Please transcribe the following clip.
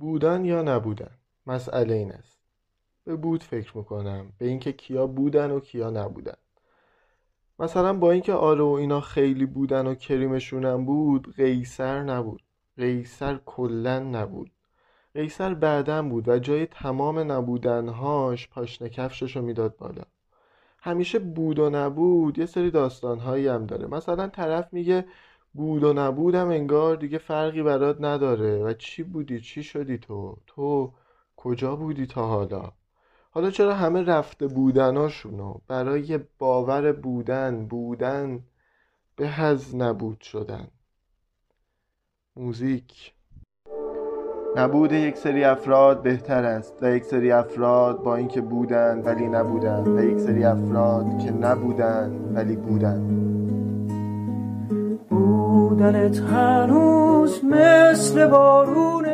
بودن یا نبودن. مسئله این است. به بود فکر می‌کنم به اینکه کیا بودن و کیا نبودن. مثلا با اینکه آره و اینا خیلی بودن و کریمشونم بود قیصر نبود. قیصر کلا نبود. قیصر بعدم بود و جای تمام نبودنهاش پاشنه کفشش رو می‌داد بالا. همیشه بود و نبود یه سری داستانهایی هم داره. مثلا طرف میگه بود و نبودم انگار دیگه فرقی برات نداره. و چی بودی؟ چی شدی تو؟ تو کجا بودی تا حالا؟ حالا چرا همه رفته بودناشونو برای باور بودن بودن به از نبود شدن؟ موزیک. نبود یک سری افراد بهتر است و یک سری افراد با اینکه بودن ولی نبودن و یک سری افراد که نبودن ولی بودن. بودنت هنوز مثل بارونه